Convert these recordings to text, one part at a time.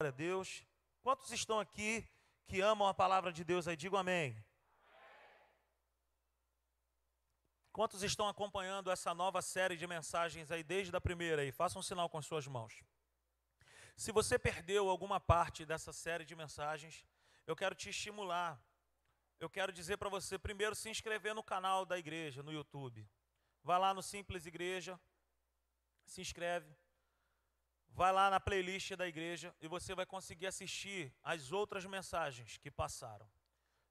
Glória a Deus. Quantos estão aqui que amam a palavra de Deus aí? Digo amém. Quantos estão acompanhando essa nova série de mensagens aí desde a primeira aí? Faça um sinal com as suas mãos. Se você perdeu alguma parte dessa série de mensagens, eu quero te estimular. Eu quero dizer para você primeiro se inscrever no canal da igreja no YouTube. Vai lá no Simples Igreja, se inscreve vai lá na playlist da igreja e você vai conseguir assistir as outras mensagens que passaram.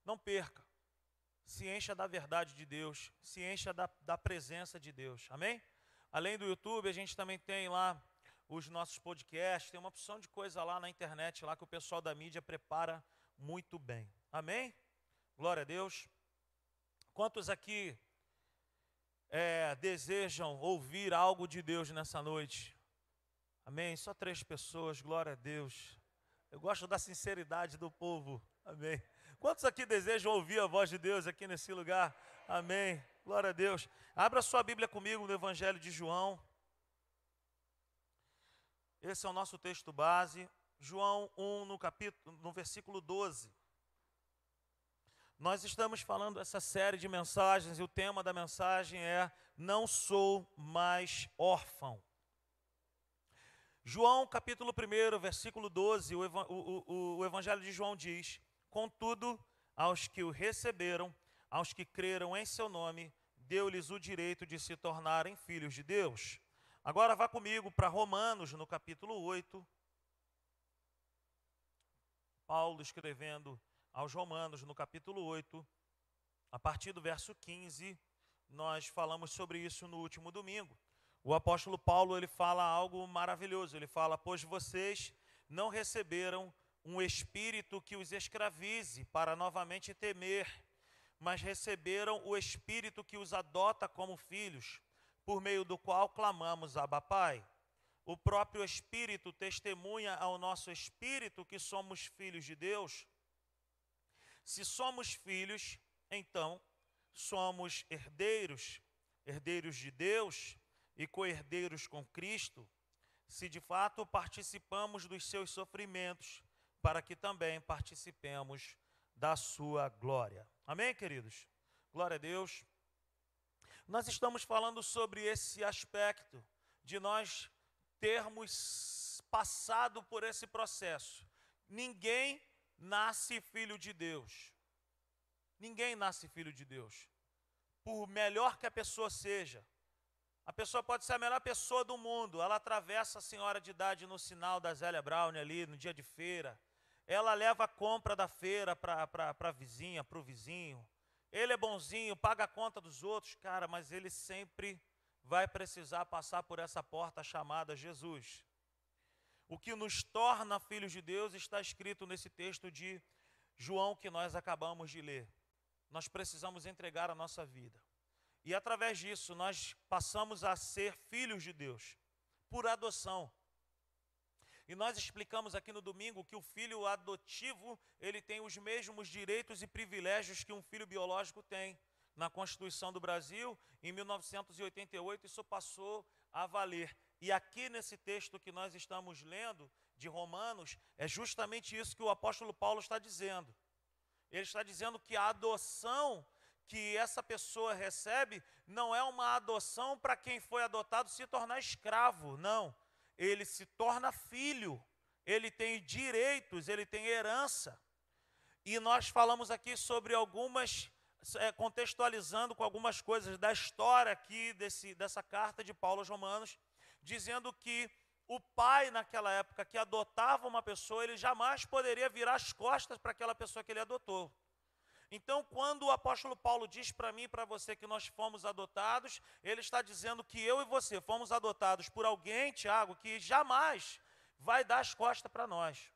Não perca. Se encha da verdade de Deus, se encha da, da presença de Deus. Amém? Além do YouTube, a gente também tem lá os nossos podcasts, tem uma opção de coisa lá na internet, lá que o pessoal da mídia prepara muito bem. Amém? Glória a Deus. Quantos aqui é, desejam ouvir algo de Deus nessa noite? Amém? Só três pessoas, glória a Deus. Eu gosto da sinceridade do povo. Amém. Quantos aqui desejam ouvir a voz de Deus aqui nesse lugar? Amém. Glória a Deus. Abra sua Bíblia comigo no Evangelho de João. Esse é o nosso texto base. João 1, no capítulo, no versículo 12. Nós estamos falando essa série de mensagens e o tema da mensagem é Não sou mais órfão. João capítulo 1, versículo 12, o, o, o, Evangelho de João diz: Contudo, aos que o receberam, aos que creram em seu nome, deu-lhes o direito de se tornarem filhos de Deus. Agora vá comigo para Romanos, no capítulo 8. Paulo escrevendo aos Romanos, no capítulo 8, a partir do verso 15, nós falamos sobre isso no último domingo. O apóstolo Paulo ele fala algo maravilhoso. Ele fala: "Pois vocês não receberam um espírito que os escravize para novamente temer, mas receberam o espírito que os adota como filhos, por meio do qual clamamos Abba Pai. O próprio espírito testemunha ao nosso espírito que somos filhos de Deus. Se somos filhos, então somos herdeiros, herdeiros de Deus e coerdeiros com Cristo, se de fato participamos dos seus sofrimentos, para que também participemos da sua glória. Amém, queridos? Glória a Deus. Nós estamos falando sobre esse aspecto de nós termos passado por esse processo. Ninguém nasce filho de Deus. Ninguém nasce filho de Deus. Por melhor que a pessoa seja, a pessoa pode ser a melhor pessoa do mundo. Ela atravessa a senhora de idade no sinal da Zélia Brown ali, no dia de feira. Ela leva a compra da feira para a vizinha, para o vizinho. Ele é bonzinho, paga a conta dos outros, cara, mas ele sempre vai precisar passar por essa porta chamada Jesus. O que nos torna filhos de Deus está escrito nesse texto de João que nós acabamos de ler. Nós precisamos entregar a nossa vida. E através disso nós passamos a ser filhos de Deus, por adoção. E nós explicamos aqui no domingo que o filho adotivo, ele tem os mesmos direitos e privilégios que um filho biológico tem. Na Constituição do Brasil, em 1988, isso passou a valer. E aqui nesse texto que nós estamos lendo, de Romanos, é justamente isso que o apóstolo Paulo está dizendo. Ele está dizendo que a adoção que essa pessoa recebe não é uma adoção para quem foi adotado se tornar escravo, não. Ele se torna filho, ele tem direitos, ele tem herança. E nós falamos aqui sobre algumas, é, contextualizando com algumas coisas da história aqui desse, dessa carta de Paulo aos Romanos, dizendo que o pai, naquela época, que adotava uma pessoa, ele jamais poderia virar as costas para aquela pessoa que ele adotou. Então, quando o apóstolo Paulo diz para mim e para você que nós fomos adotados, ele está dizendo que eu e você fomos adotados por alguém, Tiago, que jamais vai dar as costas para nós.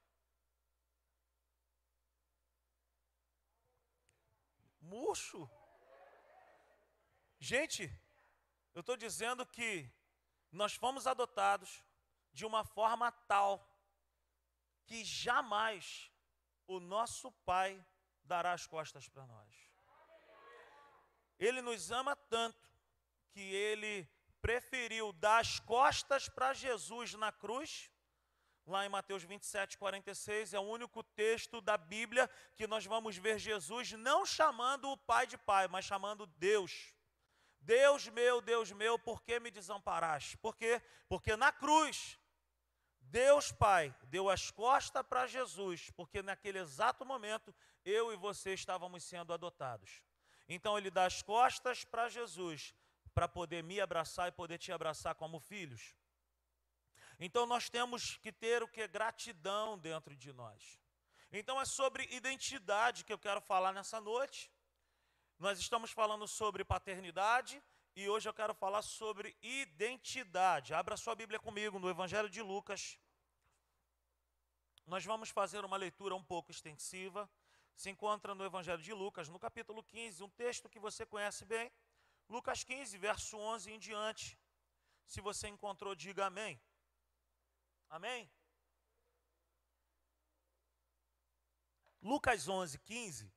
Murcho. Gente, eu estou dizendo que nós fomos adotados de uma forma tal que jamais o nosso pai dará as costas para nós. Ele nos ama tanto que ele preferiu dar as costas para Jesus na cruz lá em Mateus 27, 46, é o único texto da Bíblia que nós vamos ver Jesus não chamando o Pai de Pai, mas chamando Deus. Deus meu, Deus meu, por que me desamparaste? Por quê? Porque na cruz, Deus Pai deu as costas para Jesus, porque naquele exato momento eu e você estávamos sendo adotados. Então ele dá as costas para Jesus, para poder me abraçar e poder te abraçar como filhos. Então nós temos que ter o que? Gratidão dentro de nós. Então é sobre identidade que eu quero falar nessa noite. Nós estamos falando sobre paternidade e hoje eu quero falar sobre identidade. Abra sua Bíblia comigo no Evangelho de Lucas. Nós vamos fazer uma leitura um pouco extensiva. Se encontra no Evangelho de Lucas, no capítulo 15, um texto que você conhece bem. Lucas 15, verso 11 em diante. Se você encontrou, diga amém. Amém? Lucas 11, 15,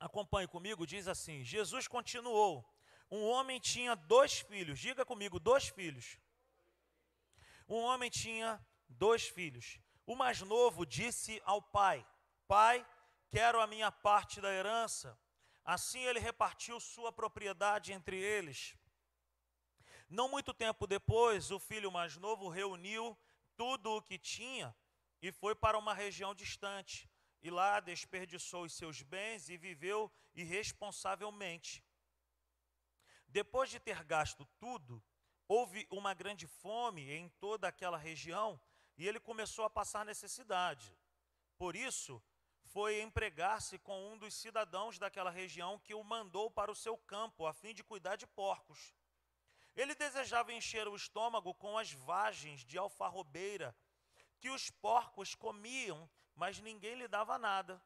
acompanhe comigo, diz assim: Jesus continuou. Um homem tinha dois filhos, diga comigo, dois filhos. Um homem tinha dois filhos. O mais novo disse ao pai: Pai, quero a minha parte da herança. Assim ele repartiu sua propriedade entre eles. Não muito tempo depois, o filho mais novo reuniu tudo o que tinha e foi para uma região distante. E lá desperdiçou os seus bens e viveu irresponsavelmente. Depois de ter gasto tudo, houve uma grande fome em toda aquela região e ele começou a passar necessidade. Por isso, foi empregar-se com um dos cidadãos daquela região que o mandou para o seu campo a fim de cuidar de porcos. Ele desejava encher o estômago com as vagens de alfarrobeira que os porcos comiam, mas ninguém lhe dava nada.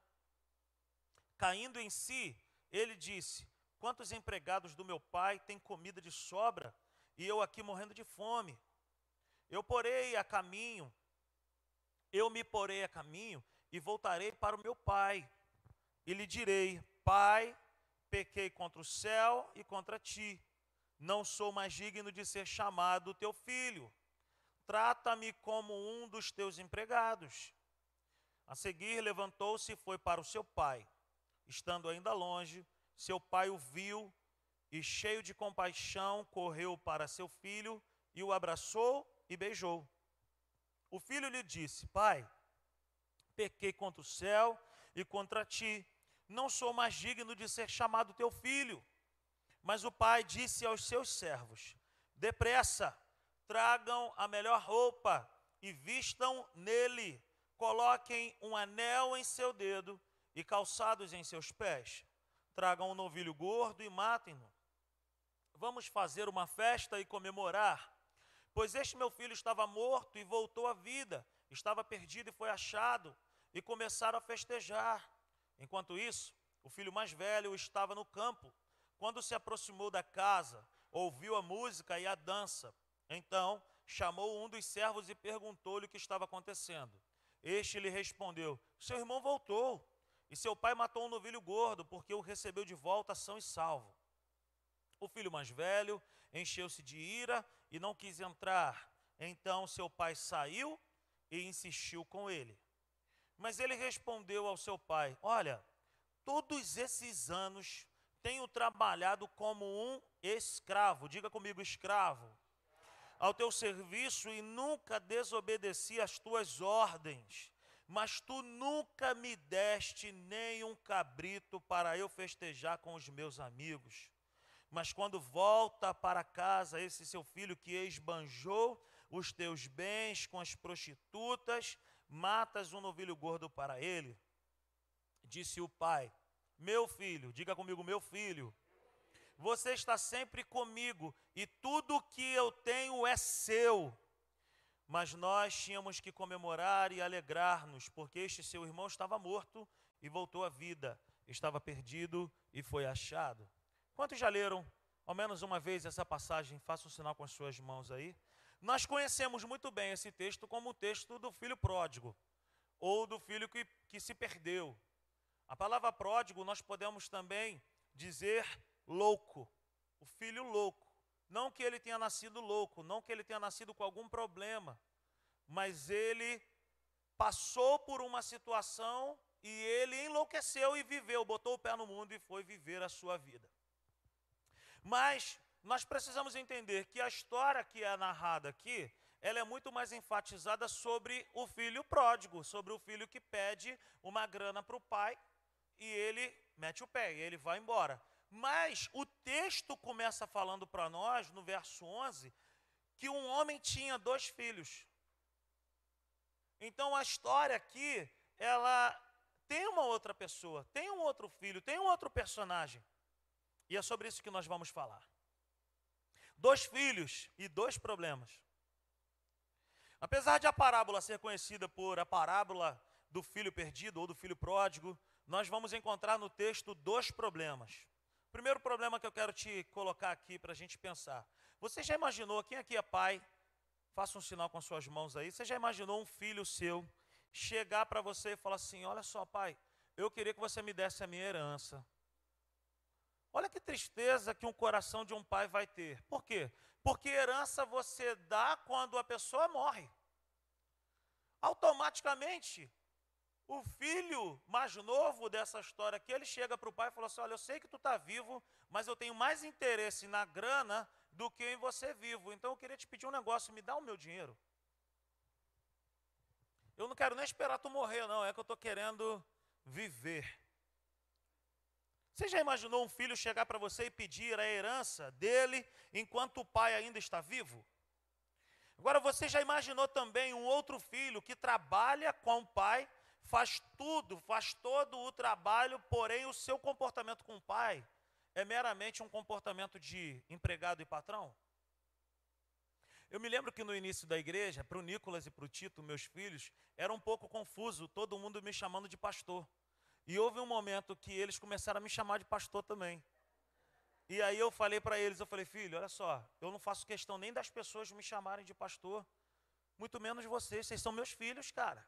Caindo em si, ele disse: Quantos empregados do meu pai têm comida de sobra e eu aqui morrendo de fome? Eu porei a caminho, eu me porei a caminho e voltarei para o meu pai. E lhe direi: Pai, pequei contra o céu e contra ti não sou mais digno de ser chamado teu filho. Trata-me como um dos teus empregados. A seguir, levantou-se e foi para o seu pai. Estando ainda longe, seu pai o viu e, cheio de compaixão, correu para seu filho e o abraçou e beijou. O filho lhe disse: Pai, pequei contra o céu e contra ti. Não sou mais digno de ser chamado teu filho. Mas o pai disse aos seus servos: Depressa, tragam a melhor roupa e vistam nele. Coloquem um anel em seu dedo e calçados em seus pés. Tragam um novilho gordo e matem-no. Vamos fazer uma festa e comemorar. Pois este meu filho estava morto e voltou à vida, estava perdido e foi achado, e começaram a festejar. Enquanto isso, o filho mais velho estava no campo. Quando se aproximou da casa, ouviu a música e a dança. Então chamou um dos servos e perguntou-lhe o que estava acontecendo. Este lhe respondeu: Seu irmão voltou, e seu pai matou um novilho gordo, porque o recebeu de volta são e salvo. O filho mais velho encheu-se de ira e não quis entrar. Então seu pai saiu e insistiu com ele. Mas ele respondeu ao seu pai: Olha, todos esses anos tenho trabalhado como um escravo, diga comigo, escravo, ao teu serviço e nunca desobedeci às tuas ordens, mas tu nunca me deste nem um cabrito para eu festejar com os meus amigos. Mas quando volta para casa esse seu filho que esbanjou os teus bens com as prostitutas, matas um novilho gordo para ele. Disse o pai: meu filho, diga comigo, meu filho, você está sempre comigo e tudo que eu tenho é seu. Mas nós tínhamos que comemorar e alegrar-nos, porque este seu irmão estava morto e voltou à vida, estava perdido e foi achado. Quantos já leram ao menos uma vez essa passagem? Faça um sinal com as suas mãos aí. Nós conhecemos muito bem esse texto como o texto do filho pródigo, ou do filho que, que se perdeu. A palavra pródigo nós podemos também dizer louco, o filho louco. Não que ele tenha nascido louco, não que ele tenha nascido com algum problema, mas ele passou por uma situação e ele enlouqueceu e viveu, botou o pé no mundo e foi viver a sua vida. Mas nós precisamos entender que a história que é narrada aqui, ela é muito mais enfatizada sobre o filho pródigo, sobre o filho que pede uma grana para o pai e ele mete o pé e ele vai embora. Mas o texto começa falando para nós, no verso 11, que um homem tinha dois filhos. Então a história aqui, ela tem uma outra pessoa, tem um outro filho, tem um outro personagem. E é sobre isso que nós vamos falar. Dois filhos e dois problemas. Apesar de a parábola ser conhecida por a parábola do filho perdido ou do filho pródigo, nós vamos encontrar no texto dois problemas. Primeiro problema que eu quero te colocar aqui para a gente pensar. Você já imaginou, quem aqui é pai, faça um sinal com suas mãos aí, você já imaginou um filho seu chegar para você e falar assim: Olha só, pai, eu queria que você me desse a minha herança. Olha que tristeza que um coração de um pai vai ter. Por quê? Porque herança você dá quando a pessoa morre. Automaticamente, o filho mais novo dessa história aqui, ele chega para o pai e fala assim: Olha, eu sei que tu está vivo, mas eu tenho mais interesse na grana do que em você vivo. Então eu queria te pedir um negócio, me dá o meu dinheiro. Eu não quero nem esperar tu morrer, não, é que eu estou querendo viver. Você já imaginou um filho chegar para você e pedir a herança dele enquanto o pai ainda está vivo? Agora você já imaginou também um outro filho que trabalha com o pai, faz tudo, faz todo o trabalho, porém o seu comportamento com o pai é meramente um comportamento de empregado e patrão? Eu me lembro que no início da igreja, para o Nicolas e para o Tito, meus filhos, era um pouco confuso, todo mundo me chamando de pastor. E houve um momento que eles começaram a me chamar de pastor também. E aí eu falei para eles, eu falei, filho, olha só, eu não faço questão nem das pessoas me chamarem de pastor, muito menos vocês, vocês são meus filhos, cara.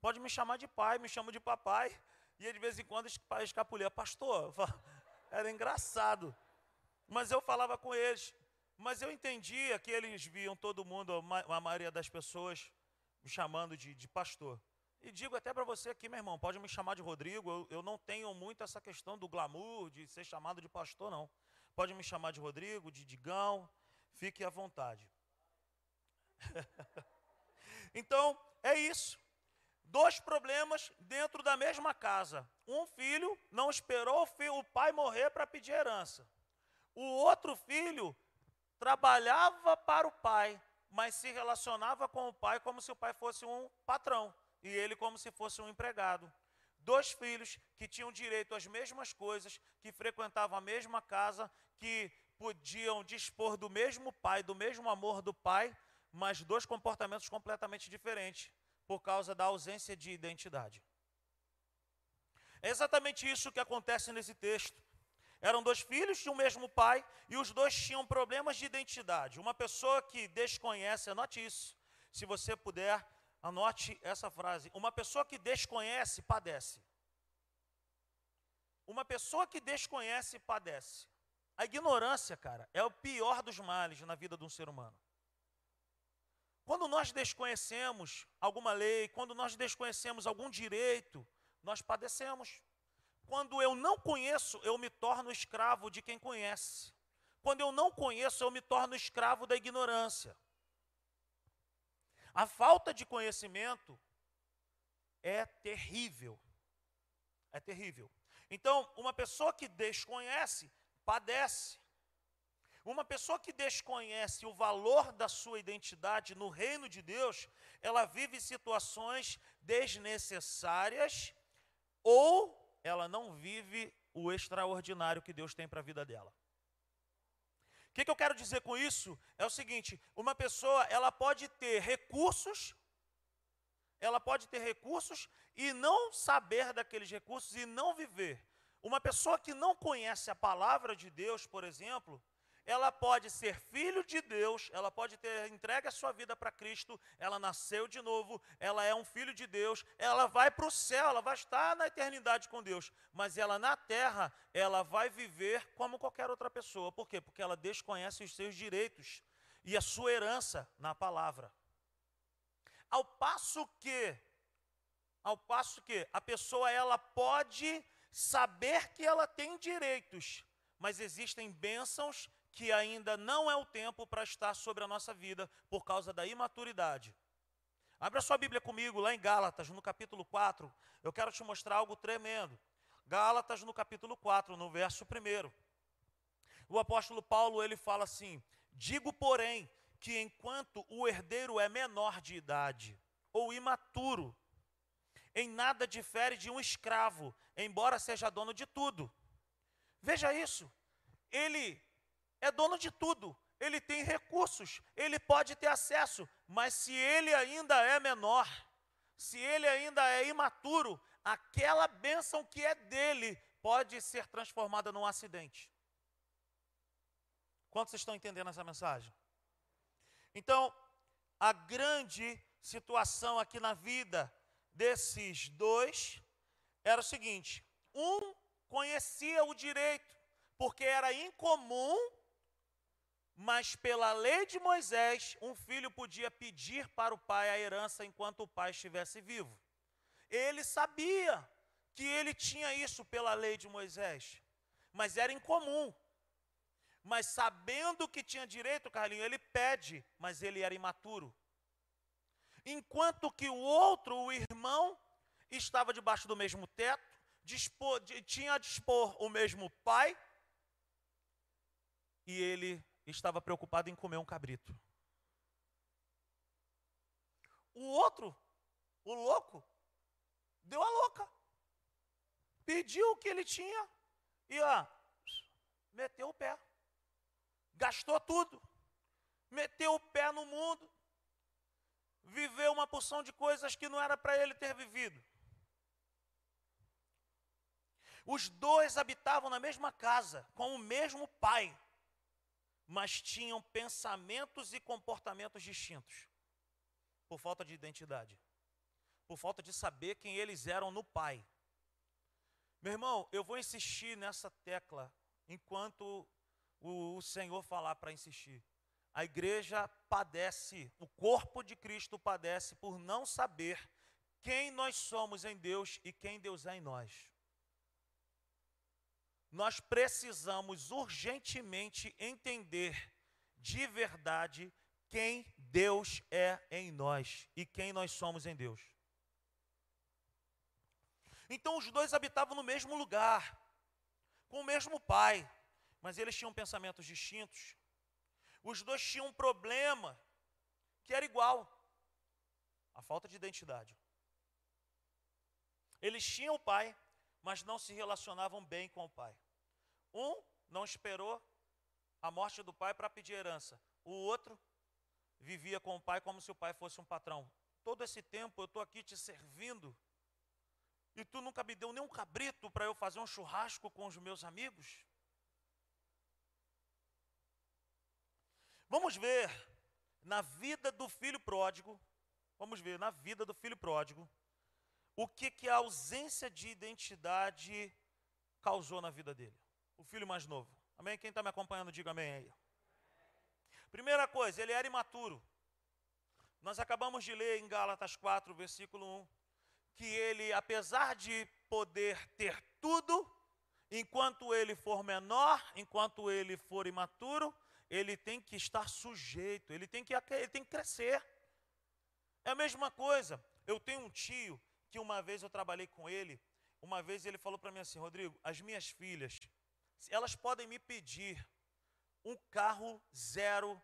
Pode me chamar de pai, me chama de papai. E de vez em quando escapulia, pastor, era engraçado. Mas eu falava com eles, mas eu entendia que eles viam todo mundo, a maioria das pessoas, me chamando de, de pastor. E digo até para você aqui, meu irmão, pode me chamar de Rodrigo, eu, eu não tenho muito essa questão do glamour, de ser chamado de pastor, não. Pode me chamar de Rodrigo, de Digão, fique à vontade. então, é isso. Dois problemas dentro da mesma casa. Um filho não esperou o, filho, o pai morrer para pedir herança. O outro filho trabalhava para o pai, mas se relacionava com o pai como se o pai fosse um patrão e ele como se fosse um empregado. Dois filhos que tinham direito às mesmas coisas, que frequentavam a mesma casa, que podiam dispor do mesmo pai, do mesmo amor do pai, mas dois comportamentos completamente diferentes, por causa da ausência de identidade. É exatamente isso que acontece nesse texto. Eram dois filhos de um mesmo pai e os dois tinham problemas de identidade. Uma pessoa que desconhece, anote isso, se você puder, Anote essa frase: uma pessoa que desconhece, padece. Uma pessoa que desconhece, padece. A ignorância, cara, é o pior dos males na vida de um ser humano. Quando nós desconhecemos alguma lei, quando nós desconhecemos algum direito, nós padecemos. Quando eu não conheço, eu me torno escravo de quem conhece. Quando eu não conheço, eu me torno escravo da ignorância. A falta de conhecimento é terrível. É terrível. Então, uma pessoa que desconhece, padece. Uma pessoa que desconhece o valor da sua identidade no reino de Deus, ela vive situações desnecessárias ou ela não vive o extraordinário que Deus tem para a vida dela que, que eu quero dizer com isso? É o seguinte: uma pessoa ela pode ter recursos, ela pode ter recursos e não saber daqueles recursos e não viver. Uma pessoa que não conhece a palavra de Deus, por exemplo, ela pode ser filho de Deus, ela pode ter entregue a sua vida para Cristo, ela nasceu de novo, ela é um filho de Deus, ela vai para o céu, ela vai estar na eternidade com Deus, mas ela na terra, ela vai viver como qualquer outra pessoa. Por quê? Porque ela desconhece os seus direitos e a sua herança na palavra. Ao passo que, ao passo que a pessoa ela pode saber que ela tem direitos, mas existem bênçãos que ainda não é o tempo para estar sobre a nossa vida por causa da imaturidade. Abra sua Bíblia comigo lá em Gálatas, no capítulo 4. Eu quero te mostrar algo tremendo. Gálatas, no capítulo 4, no verso 1. O apóstolo Paulo, ele fala assim: Digo, porém, que enquanto o herdeiro é menor de idade ou imaturo, em nada difere de um escravo, embora seja dono de tudo. Veja isso. Ele é dono de tudo, ele tem recursos, ele pode ter acesso, mas se ele ainda é menor, se ele ainda é imaturo, aquela bênção que é dele pode ser transformada num acidente. Quantos estão entendendo essa mensagem? Então, a grande situação aqui na vida desses dois era o seguinte: um conhecia o direito, porque era incomum, mas pela lei de Moisés, um filho podia pedir para o pai a herança enquanto o pai estivesse vivo. Ele sabia que ele tinha isso pela lei de Moisés, mas era incomum mas sabendo que tinha direito, Carlinho, ele pede, mas ele era imaturo. Enquanto que o outro, o irmão, estava debaixo do mesmo teto, tinha a dispor o mesmo pai, e ele estava preocupado em comer um cabrito. O outro, o louco, deu a louca. Pediu o que ele tinha e ó, meteu o pé gastou tudo, meteu o pé no mundo, viveu uma porção de coisas que não era para ele ter vivido. Os dois habitavam na mesma casa, com o mesmo pai, mas tinham pensamentos e comportamentos distintos, por falta de identidade, por falta de saber quem eles eram no pai. Meu irmão, eu vou insistir nessa tecla enquanto o, Senhor falar para insistir. A igreja padece, o corpo de Cristo padece por não saber quem nós somos em Deus e quem Deus é em nós. Nós precisamos urgentemente entender de verdade quem Deus é em nós e quem nós somos em Deus. Então os dois habitavam no mesmo lugar, com o mesmo pai, mas eles tinham pensamentos distintos. Os dois tinham um problema que era igual: a falta de identidade. Eles tinham o pai, mas não se relacionavam bem com o pai. Um não esperou a morte do pai para pedir herança. O outro vivia com o pai como se o pai fosse um patrão. Todo esse tempo eu estou aqui te servindo e tu nunca me deu nem um cabrito para eu fazer um churrasco com os meus amigos. Vamos ver na vida do filho pródigo, vamos ver na vida do filho pródigo, o que, que a ausência de identidade causou na vida dele. O filho mais novo. Amém? Quem está me acompanhando, diga amém aí. Primeira coisa, ele era imaturo. Nós acabamos de ler em Gálatas 4, versículo 1, que ele, apesar de poder ter tudo, enquanto ele for menor, enquanto ele for imaturo, ele tem que estar sujeito, ele tem que, ele tem que crescer. É a mesma coisa. Eu tenho um tio que uma vez eu trabalhei com ele, uma vez ele falou para mim assim, Rodrigo, as minhas filhas, elas podem me pedir um carro zero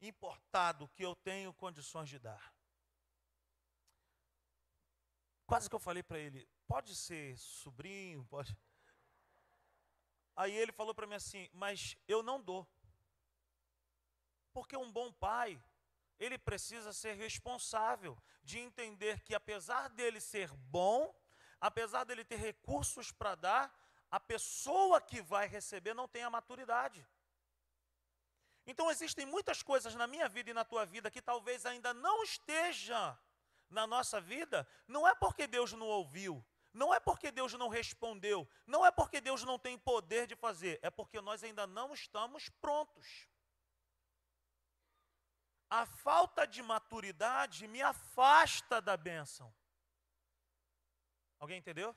importado que eu tenho condições de dar. Quase que eu falei para ele, pode ser sobrinho, pode. Aí ele falou para mim assim, mas eu não dou. Porque um bom pai, ele precisa ser responsável de entender que apesar dele ser bom, apesar dele ter recursos para dar, a pessoa que vai receber não tem a maturidade. Então existem muitas coisas na minha vida e na tua vida que talvez ainda não esteja na nossa vida, não é porque Deus não ouviu, não é porque Deus não respondeu, não é porque Deus não tem poder de fazer, é porque nós ainda não estamos prontos. A falta de maturidade me afasta da bênção. Alguém entendeu?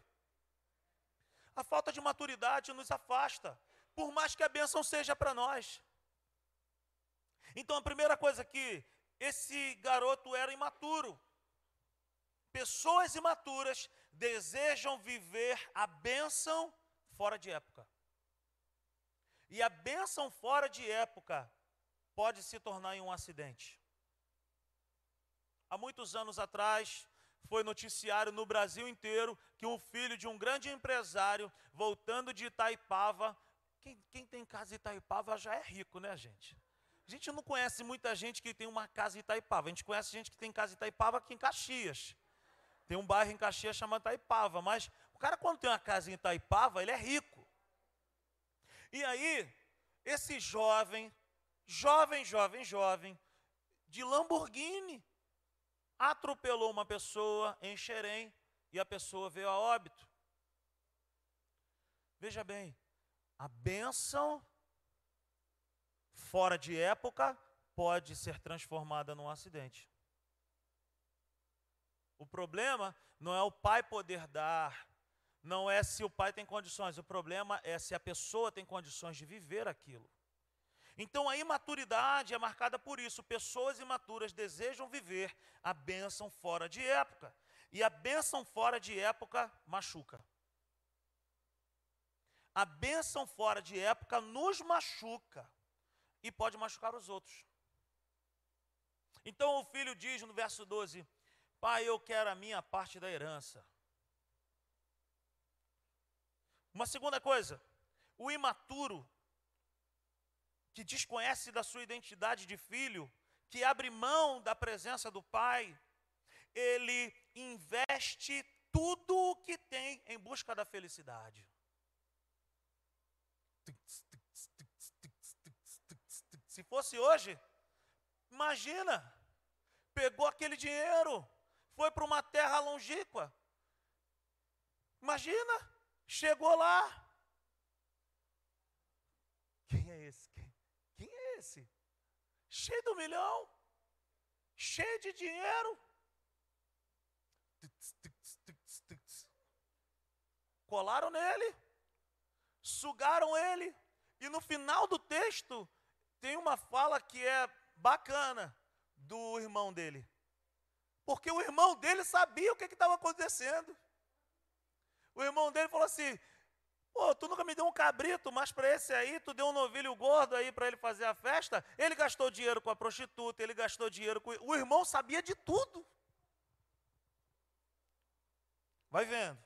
A falta de maturidade nos afasta, por mais que a bênção seja para nós. Então a primeira coisa que esse garoto era imaturo. Pessoas imaturas desejam viver a bênção fora de época. E a bênção fora de época pode se tornar em um acidente. Há muitos anos atrás, foi noticiário no Brasil inteiro que um filho de um grande empresário, voltando de Itaipava, quem, quem tem casa em Itaipava já é rico, né, gente? A gente não conhece muita gente que tem uma casa em Itaipava. A gente conhece gente que tem casa em Itaipava aqui em Caxias. Tem um bairro em Caxias chamado Itaipava. Mas o cara, quando tem uma casa em Itaipava, ele é rico. E aí, esse jovem, jovem, jovem, jovem, de Lamborghini, atropelou uma pessoa em Xerém e a pessoa veio a óbito. Veja bem, a bênção fora de época pode ser transformada num acidente. O problema não é o pai poder dar, não é se o pai tem condições, o problema é se a pessoa tem condições de viver aquilo. Então a imaturidade é marcada por isso. Pessoas imaturas desejam viver a bênção fora de época. E a bênção fora de época machuca. A bênção fora de época nos machuca e pode machucar os outros. Então o filho diz no verso 12: Pai, eu quero a minha parte da herança. Uma segunda coisa, o imaturo, que desconhece da sua identidade de filho, que abre mão da presença do pai, ele investe tudo o que tem em busca da felicidade. Se fosse hoje, imagina, pegou aquele dinheiro, foi para uma terra longínqua. Imagina, chegou lá. Quem é esse? Quem, é esse? Cheio do milhão, cheio de dinheiro. Colaram nele, sugaram ele, e no final do texto, tem uma fala que é bacana do irmão dele. Porque o irmão dele sabia o que estava acontecendo. O irmão dele falou assim: Pô, tu nunca me deu um cabrito, mas para esse aí, tu deu um novilho gordo aí para ele fazer a festa. Ele gastou dinheiro com a prostituta, ele gastou dinheiro com. O irmão sabia de tudo. Vai vendo.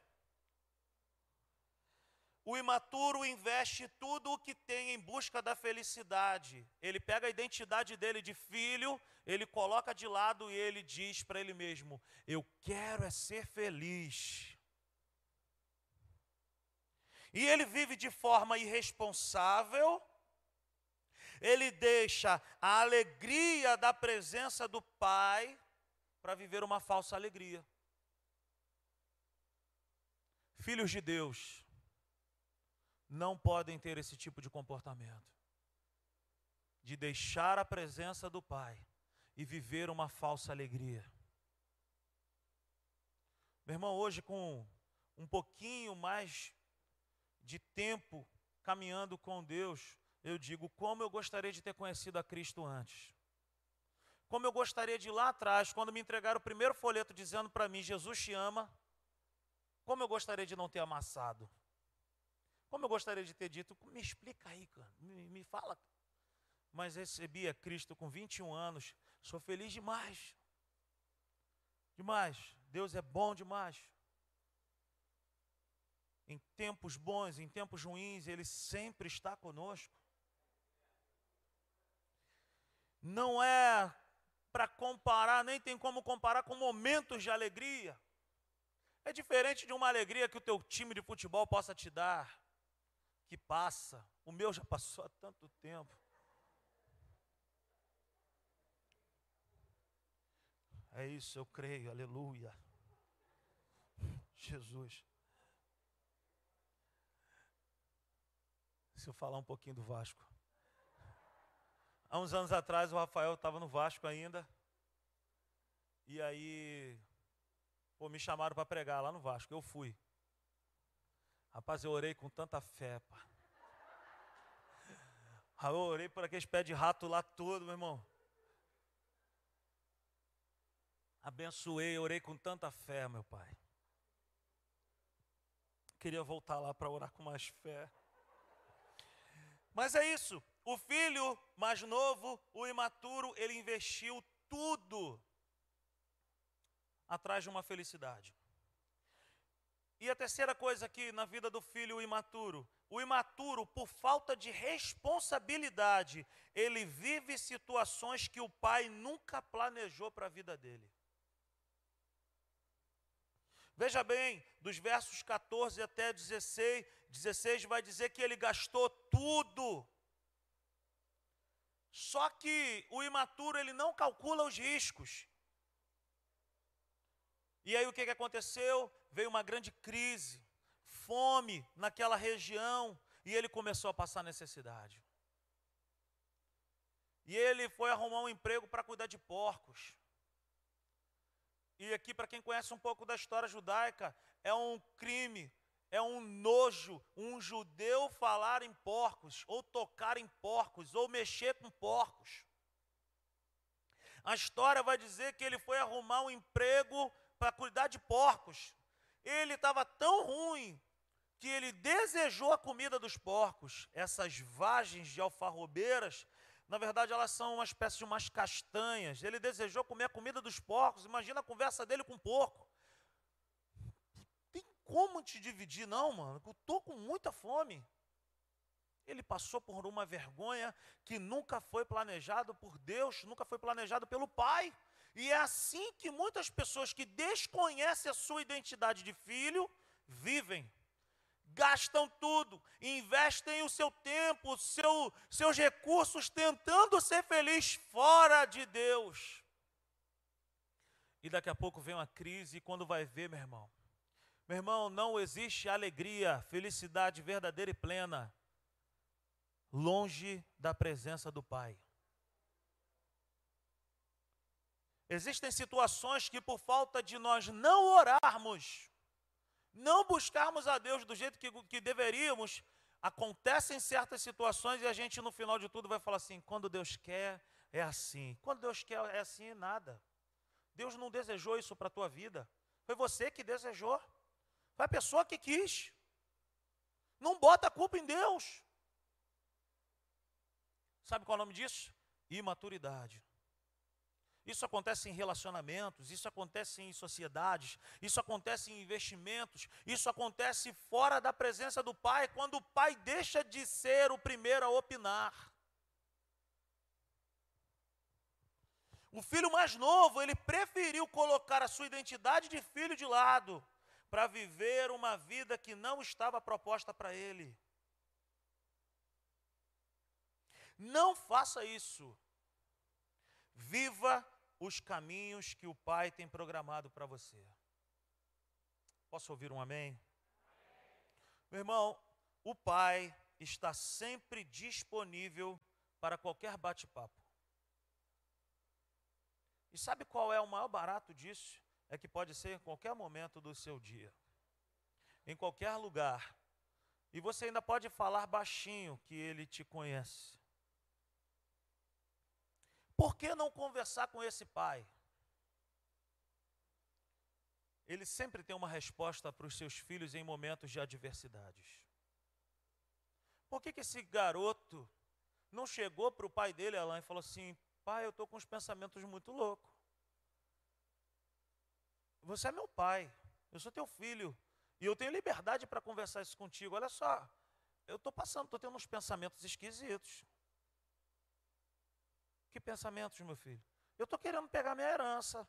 O imaturo investe tudo o que tem em busca da felicidade. Ele pega a identidade dele de filho, ele coloca de lado e ele diz para ele mesmo: Eu quero é ser feliz. E ele vive de forma irresponsável, ele deixa a alegria da presença do Pai para viver uma falsa alegria. Filhos de Deus, não podem ter esse tipo de comportamento de deixar a presença do Pai e viver uma falsa alegria. Meu irmão, hoje com um pouquinho mais de tempo caminhando com Deus, eu digo como eu gostaria de ter conhecido a Cristo antes. Como eu gostaria de ir lá atrás, quando me entregaram o primeiro folheto dizendo para mim, Jesus te ama, como eu gostaria de não ter amassado. Como eu gostaria de ter dito, me explica aí, cara, me, me fala. Mas recebi a Cristo com 21 anos, sou feliz demais. Demais. Deus é bom demais. Em tempos bons, em tempos ruins, Ele sempre está conosco. Não é para comparar, nem tem como comparar com momentos de alegria. É diferente de uma alegria que o teu time de futebol possa te dar que passa. O meu já passou há tanto tempo. É isso, eu creio, aleluia. Jesus. Se eu falar um pouquinho do Vasco. Há uns anos atrás o Rafael estava no Vasco ainda. E aí, pô, me chamaram para pregar lá no Vasco. Eu fui. Rapaz, eu orei com tanta fé, pá. Eu orei por aqueles pés de rato lá todo, meu irmão. Abençoei, orei com tanta fé, meu pai. Queria voltar lá para orar com mais fé. Mas é isso. O filho mais novo, o imaturo, ele investiu tudo atrás de uma felicidade. E a terceira coisa aqui na vida do filho imaturo, o imaturo, por falta de responsabilidade, ele vive situações que o pai nunca planejou para a vida dele. Veja bem, dos versos 14 até 16, 16 vai dizer que ele gastou tudo. Só que o imaturo ele não calcula os riscos. E aí o que, que aconteceu? Veio uma grande crise, fome naquela região, e ele começou a passar necessidade. E ele foi arrumar um emprego para cuidar de porcos. E aqui, para quem conhece um pouco da história judaica, é um crime, é um nojo um judeu falar em porcos, ou tocar em porcos, ou mexer com porcos. A história vai dizer que ele foi arrumar um emprego para cuidar de porcos. Ele estava tão ruim que ele desejou a comida dos porcos. Essas vagens de alfarrobeiras na verdade, elas são uma espécie de umas castanhas. Ele desejou comer a comida dos porcos. Imagina a conversa dele com o porco. Tem como te dividir, não, mano? Eu estou com muita fome. Ele passou por uma vergonha que nunca foi planejado por Deus, nunca foi planejado pelo Pai. E é assim que muitas pessoas que desconhecem a sua identidade de filho vivem gastam tudo, investem o seu tempo, seu, seus recursos tentando ser feliz fora de Deus. E daqui a pouco vem uma crise, e quando vai ver, meu irmão, meu irmão, não existe alegria, felicidade verdadeira e plena longe da presença do Pai. Existem situações que, por falta de nós não orarmos, não buscarmos a Deus do jeito que, que deveríamos, acontecem certas situações e a gente no final de tudo vai falar assim: quando Deus quer, é assim. Quando Deus quer, é assim, nada. Deus não desejou isso para a tua vida. Foi você que desejou. Foi a pessoa que quis. Não bota a culpa em Deus. Sabe qual é o nome disso? Imaturidade. Isso acontece em relacionamentos, isso acontece em sociedades, isso acontece em investimentos, isso acontece fora da presença do pai, quando o pai deixa de ser o primeiro a opinar. O filho mais novo, ele preferiu colocar a sua identidade de filho de lado para viver uma vida que não estava proposta para ele. Não faça isso. Viva os caminhos que o Pai tem programado para você. Posso ouvir um amém? amém? Meu irmão, o Pai está sempre disponível para qualquer bate-papo. E sabe qual é o maior barato disso? É que pode ser em qualquer momento do seu dia, em qualquer lugar. E você ainda pode falar baixinho que ele te conhece. Por que não conversar com esse pai? Ele sempre tem uma resposta para os seus filhos em momentos de adversidades. Por que, que esse garoto não chegou para o pai dele, Alain, e falou assim: Pai, eu estou com uns pensamentos muito loucos. Você é meu pai, eu sou teu filho, e eu tenho liberdade para conversar isso contigo. Olha só, eu estou passando, estou tendo uns pensamentos esquisitos. Que pensamentos, meu filho? Eu estou querendo pegar minha herança.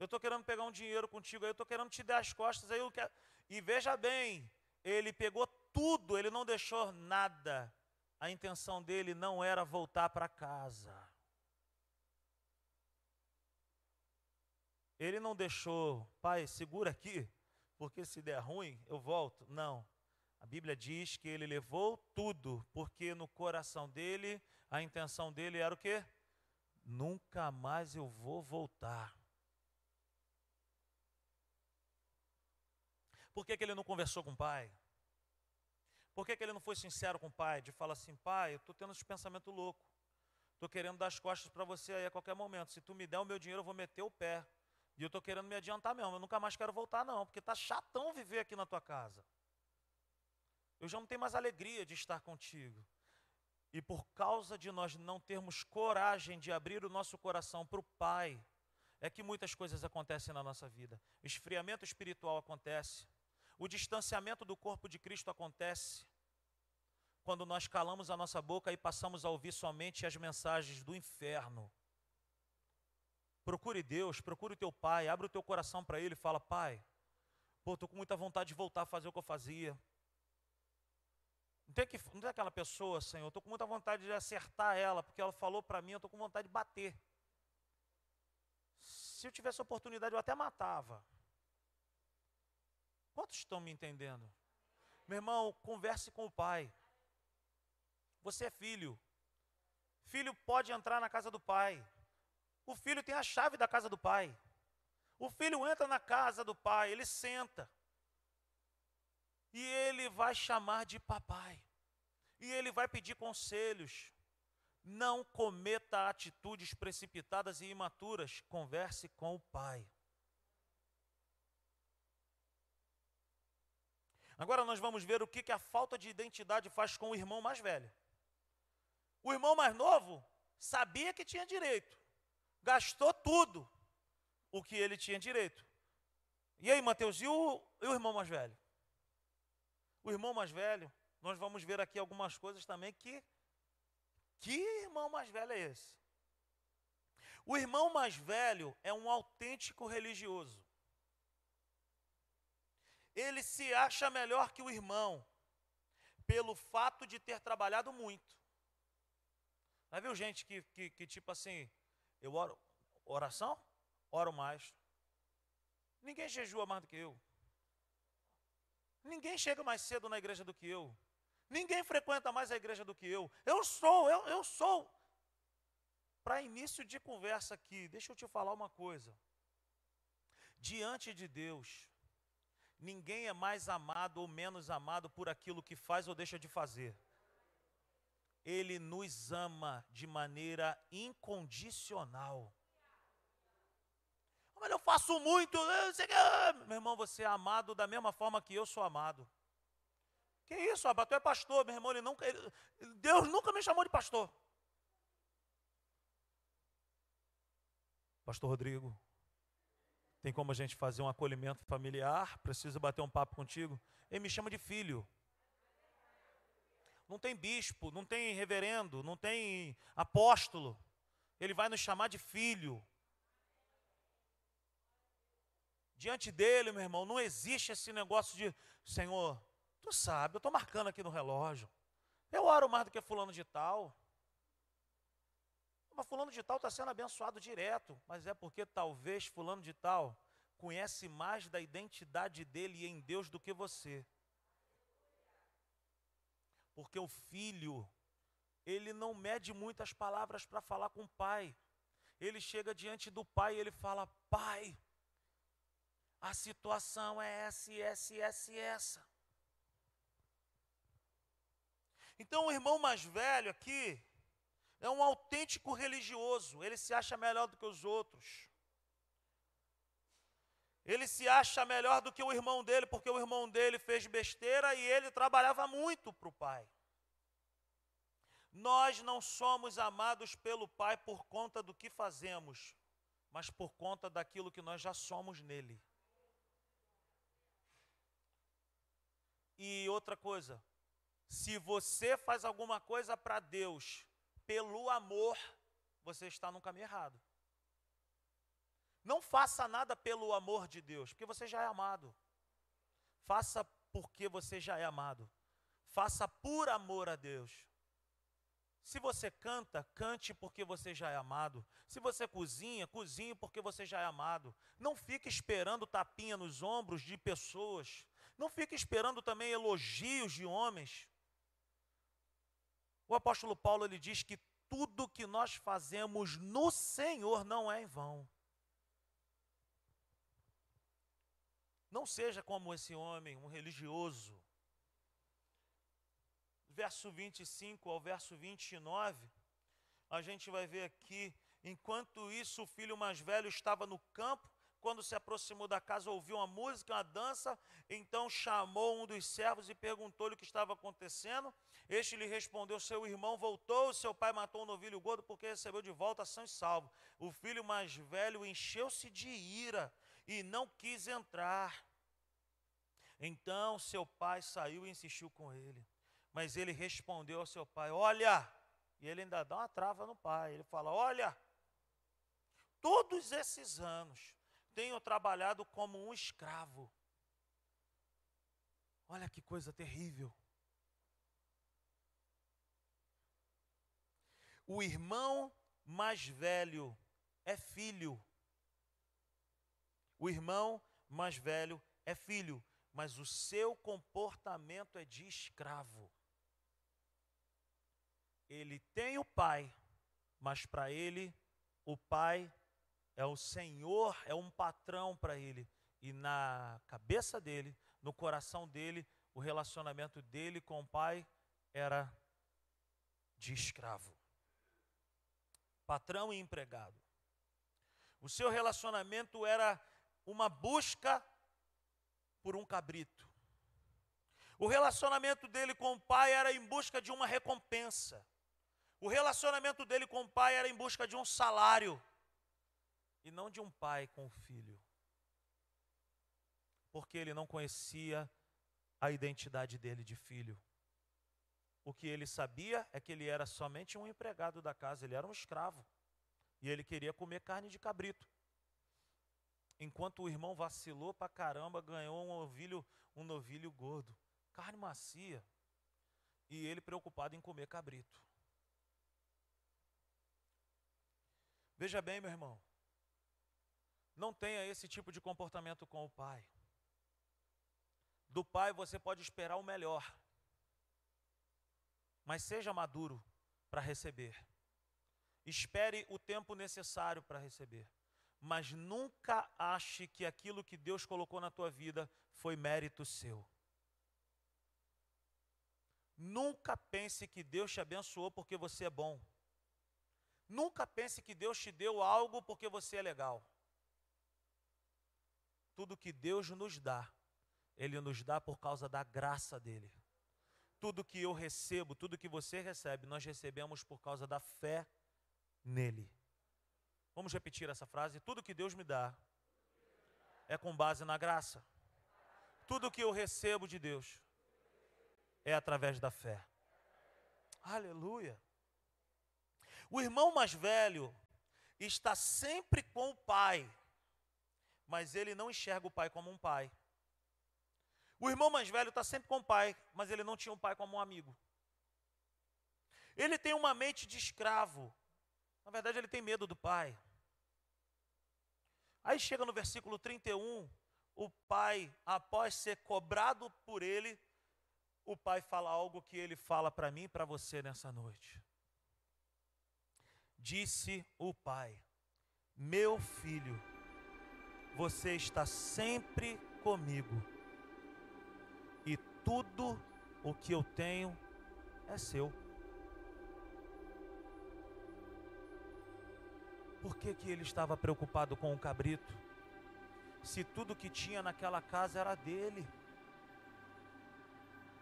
Eu estou querendo pegar um dinheiro contigo aí, eu estou querendo te dar as costas aí. Quero... E veja bem, ele pegou tudo, ele não deixou nada. A intenção dele não era voltar para casa. Ele não deixou, pai, segura aqui, porque se der ruim, eu volto. Não. A Bíblia diz que ele levou tudo, porque no coração dele, a intenção dele era o quê? Nunca mais eu vou voltar. Por que, que ele não conversou com o pai? Por que, que ele não foi sincero com o pai? De falar assim, pai, eu estou tendo esse pensamento louco. Estou querendo dar as costas para você aí a qualquer momento. Se tu me der o meu dinheiro, eu vou meter o pé. E eu estou querendo me adiantar mesmo. Eu nunca mais quero voltar, não, porque está chatão viver aqui na tua casa. Eu já não tenho mais alegria de estar contigo. E por causa de nós não termos coragem de abrir o nosso coração para o Pai, é que muitas coisas acontecem na nossa vida. Esfriamento espiritual acontece. O distanciamento do corpo de Cristo acontece quando nós calamos a nossa boca e passamos a ouvir somente as mensagens do inferno. Procure Deus, procure o teu pai, abre o teu coração para ele e fala: Pai, pô, estou com muita vontade de voltar a fazer o que eu fazia. Não tem, que, não tem aquela pessoa, Senhor, estou com muita vontade de acertar ela, porque ela falou para mim, eu estou com vontade de bater. Se eu tivesse oportunidade, eu até matava. Quantos estão me entendendo? Meu irmão, converse com o pai. Você é filho. Filho pode entrar na casa do pai. O filho tem a chave da casa do pai. O filho entra na casa do pai, ele senta. E ele vai chamar de papai. E ele vai pedir conselhos. Não cometa atitudes precipitadas e imaturas. Converse com o pai. Agora nós vamos ver o que, que a falta de identidade faz com o irmão mais velho. O irmão mais novo sabia que tinha direito, gastou tudo o que ele tinha direito. E aí, Mateus, e o, e o irmão mais velho? O irmão mais velho, nós vamos ver aqui algumas coisas também que. Que irmão mais velho é esse? O irmão mais velho é um autêntico religioso. Ele se acha melhor que o irmão, pelo fato de ter trabalhado muito. Já viu gente que, que, que tipo assim, eu oro, oração? Oro mais. Ninguém jejua mais do que eu. Ninguém chega mais cedo na igreja do que eu. Ninguém frequenta mais a igreja do que eu. Eu sou, eu, eu sou. Para início de conversa aqui, deixa eu te falar uma coisa. Diante de Deus, ninguém é mais amado ou menos amado por aquilo que faz ou deixa de fazer. Ele nos ama de maneira incondicional. Mas eu faço muito. Meu irmão, você é amado da mesma forma que eu sou amado. Que isso, Abba? Tu é pastor, meu irmão. Ele nunca, ele, Deus nunca me chamou de pastor. Pastor Rodrigo, tem como a gente fazer um acolhimento familiar? Preciso bater um papo contigo? Ele me chama de filho não tem bispo, não tem reverendo, não tem apóstolo. Ele vai nos chamar de filho. Diante dele, meu irmão, não existe esse negócio de, Senhor, tu sabe, eu estou marcando aqui no relógio. Eu oro mais do que fulano de tal. Mas fulano de tal está sendo abençoado direto. Mas é porque talvez fulano de tal conhece mais da identidade dele em Deus do que você. Porque o filho, ele não mede muitas palavras para falar com o pai. Ele chega diante do pai e ele fala: Pai, a situação é essa, essa, essa essa. Então o irmão mais velho aqui é um autêntico religioso, ele se acha melhor do que os outros. Ele se acha melhor do que o irmão dele, porque o irmão dele fez besteira e ele trabalhava muito para o pai. Nós não somos amados pelo Pai por conta do que fazemos, mas por conta daquilo que nós já somos nele. E outra coisa, se você faz alguma coisa para Deus pelo amor, você está no caminho errado. Não faça nada pelo amor de Deus, porque você já é amado. Faça porque você já é amado. Faça por amor a Deus. Se você canta, cante porque você já é amado. Se você cozinha, cozinhe porque você já é amado. Não fique esperando tapinha nos ombros de pessoas Não fique esperando também elogios de homens. O apóstolo Paulo ele diz que tudo que nós fazemos no Senhor não é em vão. Não seja como esse homem, um religioso. Verso 25 ao verso 29, a gente vai ver aqui, enquanto isso o filho mais velho estava no campo, quando se aproximou da casa, ouviu uma música, uma dança, então chamou um dos servos e perguntou-lhe o que estava acontecendo. Este lhe respondeu: Seu irmão voltou, seu pai matou um novilho gordo porque recebeu de volta são e salvo. O filho mais velho encheu-se de ira e não quis entrar. Então seu pai saiu e insistiu com ele. Mas ele respondeu ao seu pai: Olha, e ele ainda dá uma trava no pai. Ele fala: Olha, todos esses anos tenho trabalhado como um escravo. Olha que coisa terrível. O irmão mais velho é filho. O irmão mais velho é filho, mas o seu comportamento é de escravo. Ele tem o pai, mas para ele o pai é o Senhor, é um patrão para ele. E na cabeça dele, no coração dele, o relacionamento dele com o pai era de escravo. Patrão e empregado. O seu relacionamento era uma busca por um cabrito. O relacionamento dele com o pai era em busca de uma recompensa. O relacionamento dele com o pai era em busca de um salário e não de um pai com o filho. Porque ele não conhecia a identidade dele de filho. O que ele sabia é que ele era somente um empregado da casa, ele era um escravo. E ele queria comer carne de cabrito. Enquanto o irmão vacilou pra caramba, ganhou um novilho, um novilho gordo, carne macia. E ele preocupado em comer cabrito. Veja bem, meu irmão. Não tenha esse tipo de comportamento com o pai. Do pai você pode esperar o melhor, mas seja maduro para receber. Espere o tempo necessário para receber, mas nunca ache que aquilo que Deus colocou na tua vida foi mérito seu. Nunca pense que Deus te abençoou porque você é bom. Nunca pense que Deus te deu algo porque você é legal tudo que Deus nos dá, Ele nos dá por causa da graça dEle. Tudo que eu recebo, tudo que você recebe, nós recebemos por causa da fé nele. Vamos repetir essa frase? Tudo que Deus me dá é com base na graça. Tudo que eu recebo de Deus é através da fé. Aleluia. O irmão mais velho está sempre com o pai mas ele não enxerga o pai como um pai. O irmão mais velho está sempre com o pai, mas ele não tinha um pai como um amigo. Ele tem uma mente de escravo. Na verdade, ele tem medo do pai. Aí chega no versículo 31, o pai, após ser cobrado por ele, o pai fala algo que ele fala para mim e para você nessa noite. Disse o pai: Meu filho, você está sempre comigo, e tudo o que eu tenho é seu. Por que, que ele estava preocupado com o cabrito? Se tudo que tinha naquela casa era dele,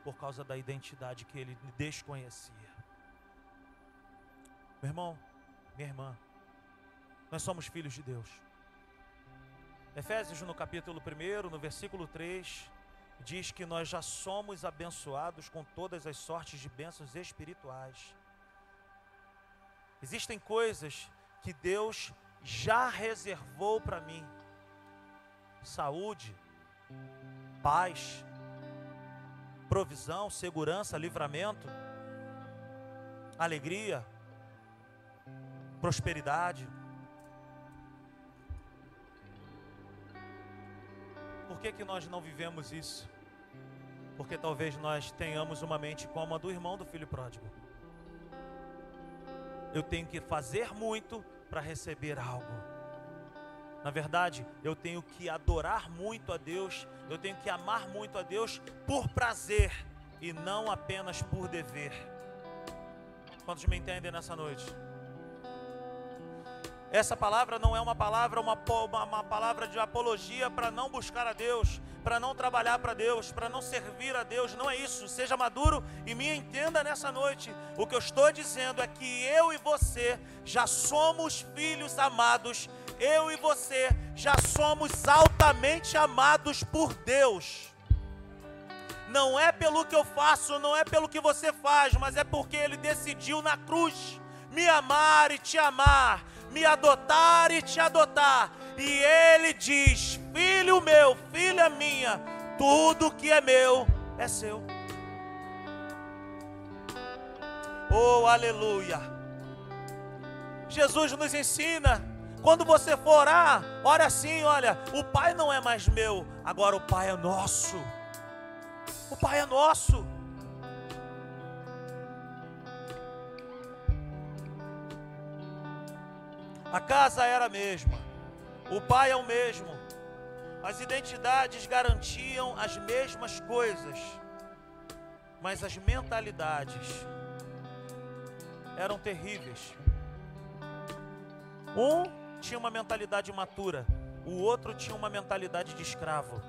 por causa da identidade que ele desconhecia. Meu irmão, minha irmã, nós somos filhos de Deus. Efésios, no capítulo 1, no versículo 3, diz que nós já somos abençoados com todas as sortes de bênçãos espirituais. Existem coisas que Deus já reservou para mim: saúde, paz, provisão, segurança, livramento, alegria, prosperidade. Por que, que nós não vivemos isso? Porque talvez nós tenhamos uma mente como a do irmão do filho pródigo. Eu tenho que fazer muito para receber algo. Na verdade, eu tenho que adorar muito a Deus, eu tenho que amar muito a Deus por prazer e não apenas por dever. Quantos me entendem nessa noite? Essa palavra não é uma palavra, uma, uma, palavra de apologia para não buscar a Deus, para não trabalhar para Deus, para não servir a Deus. Não é isso. Seja maduro e me entenda nessa noite. O que eu estou dizendo é que eu e você já somos filhos amados. Eu e você já somos altamente amados por Deus. Não é pelo que eu faço, não é pelo que você faz, mas é porque Ele decidiu na cruz me amar e te amar me adotar e te adotar. E ele diz: Filho meu, filha minha, tudo que é meu é seu. Oh, aleluia. Jesus nos ensina, quando você for orar, ora assim, olha, o Pai não é mais meu, agora o Pai é nosso. O Pai é nosso. A casa era a mesma, o pai é o mesmo, as identidades garantiam as mesmas coisas, mas as mentalidades eram terríveis. Um tinha uma mentalidade matura, o outro tinha uma mentalidade de escravo.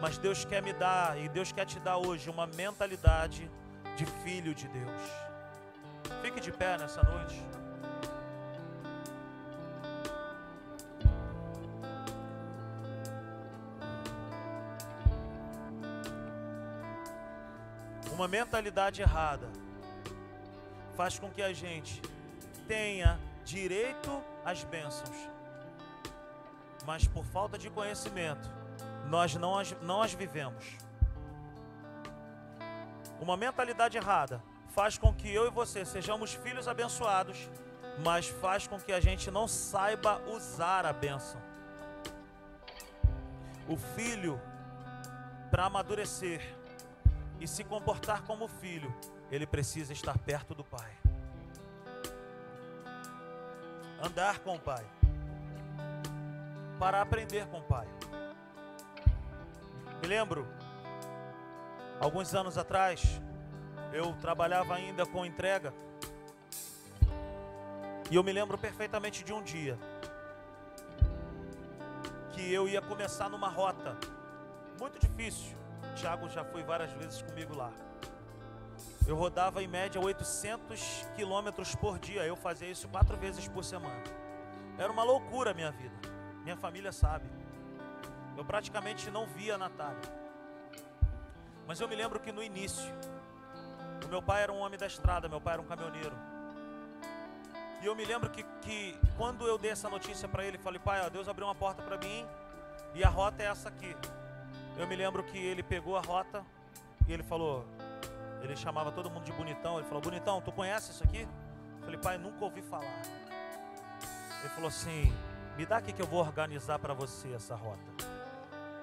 Mas Deus quer me dar, e Deus quer te dar hoje, uma mentalidade de filho de Deus. Fique de pé nessa noite. Uma mentalidade errada faz com que a gente tenha direito às bênçãos, mas por falta de conhecimento, nós não as, não as vivemos. Uma mentalidade errada faz com que eu e você sejamos filhos abençoados, mas faz com que a gente não saiba usar a bênção. O filho, para amadurecer, e se comportar como filho, ele precisa estar perto do Pai. Andar com o Pai. Para aprender com o Pai. Me lembro, alguns anos atrás, eu trabalhava ainda com entrega. E eu me lembro perfeitamente de um dia que eu ia começar numa rota muito difícil. Tiago já foi várias vezes comigo lá. Eu rodava em média 800 quilômetros por dia. Eu fazia isso quatro vezes por semana. Era uma loucura a minha vida. Minha família sabe. Eu praticamente não via a Natália. Mas eu me lembro que no início, o meu pai era um homem da estrada, meu pai era um caminhoneiro. E eu me lembro que, que quando eu dei essa notícia para ele, falei, pai, ó, Deus abriu uma porta para mim e a rota é essa aqui. Eu me lembro que ele pegou a rota e ele falou, ele chamava todo mundo de bonitão, ele falou, bonitão, tu conhece isso aqui? Eu falei, pai, nunca ouvi falar. Ele falou assim, me dá aqui que eu vou organizar para você essa rota.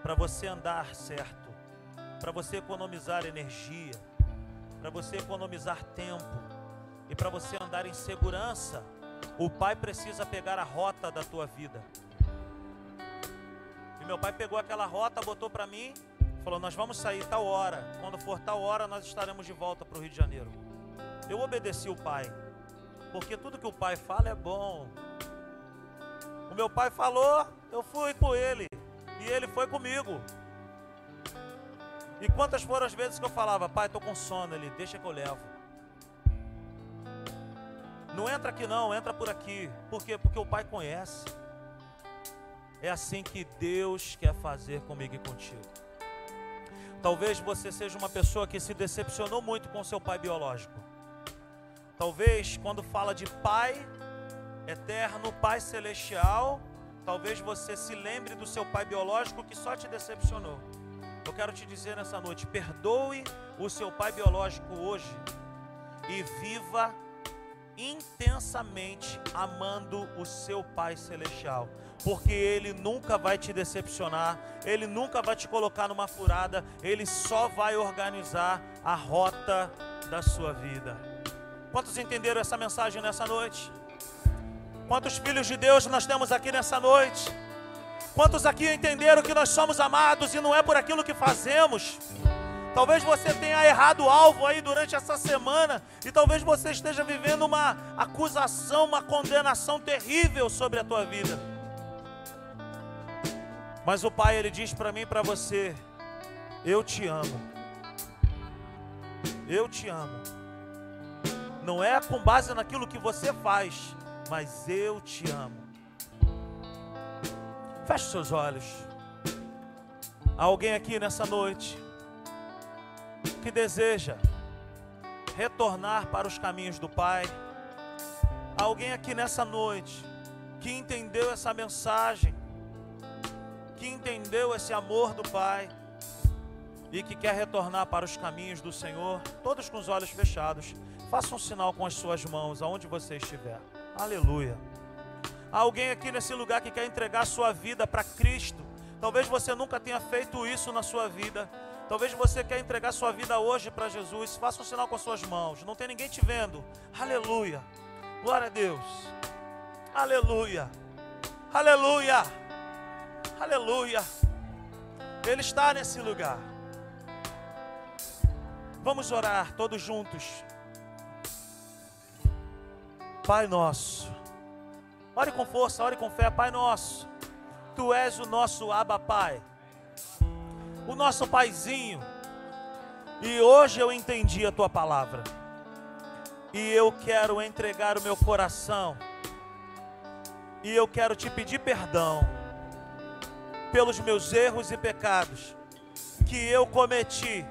Para você andar certo, para você economizar energia, para você economizar tempo e para você andar em segurança, o pai precisa pegar a rota da tua vida meu pai pegou aquela rota, botou para mim, falou: Nós vamos sair tal hora. Quando for tal hora, nós estaremos de volta para o Rio de Janeiro. Eu obedeci o pai, porque tudo que o pai fala é bom. O meu pai falou, eu fui com ele, e ele foi comigo. E quantas foram as vezes que eu falava, pai, estou com sono, ele, deixa que eu levo. Não entra aqui não, entra por aqui. Por quê? Porque o pai conhece. É assim que Deus quer fazer comigo e contigo. Talvez você seja uma pessoa que se decepcionou muito com seu pai biológico. Talvez quando fala de pai eterno, pai celestial, talvez você se lembre do seu pai biológico que só te decepcionou. Eu quero te dizer nessa noite: perdoe o seu pai biológico hoje e viva intensamente amando o seu Pai Celestial, porque Ele nunca vai te decepcionar, Ele nunca vai te colocar numa furada, Ele só vai organizar a rota da sua vida. Quantos entenderam essa mensagem nessa noite? Quantos filhos de Deus nós temos aqui nessa noite? Quantos aqui entenderam que nós somos amados e não é por aquilo que fazemos? Talvez você tenha errado o alvo aí durante essa semana e talvez você esteja vivendo uma acusação, uma condenação terrível sobre a tua vida. Mas o Pai ele diz para mim e para você: Eu te amo. Eu te amo. Não é com base naquilo que você faz, mas eu te amo. Feche seus olhos. Há alguém aqui nessa noite que deseja retornar para os caminhos do Pai. Há alguém aqui nessa noite que entendeu essa mensagem, que entendeu esse amor do Pai e que quer retornar para os caminhos do Senhor, todos com os olhos fechados. Faça um sinal com as suas mãos aonde você estiver. Aleluia. Há alguém aqui nesse lugar que quer entregar sua vida para Cristo. Talvez você nunca tenha feito isso na sua vida. Talvez você quer entregar sua vida hoje para Jesus. Faça um sinal com as suas mãos. Não tem ninguém te vendo. Aleluia. Glória a Deus. Aleluia. Aleluia. Aleluia. Ele está nesse lugar. Vamos orar todos juntos. Pai nosso. Ore com força, ore com fé, Pai nosso. Tu és o nosso Abba Pai. O nosso paizinho. E hoje eu entendi a tua palavra. E eu quero entregar o meu coração. E eu quero te pedir perdão pelos meus erros e pecados que eu cometi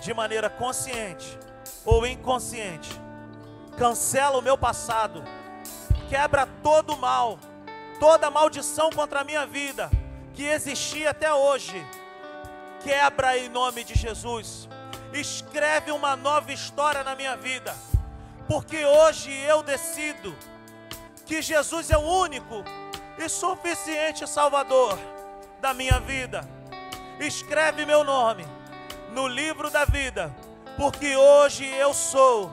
de maneira consciente ou inconsciente cancela o meu passado, quebra todo o mal, toda maldição contra a minha vida que existia até hoje. Quebra em nome de Jesus. Escreve uma nova história na minha vida, porque hoje eu decido que Jesus é o único e suficiente Salvador da minha vida. Escreve meu nome no livro da vida, porque hoje eu sou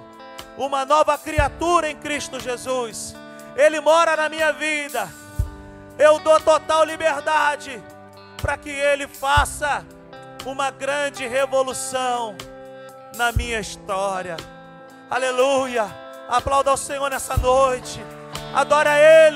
uma nova criatura em Cristo Jesus. Ele mora na minha vida. Eu dou total liberdade para que Ele faça uma grande revolução na minha história. Aleluia. Aplauda ao Senhor nessa noite. Adora Ele.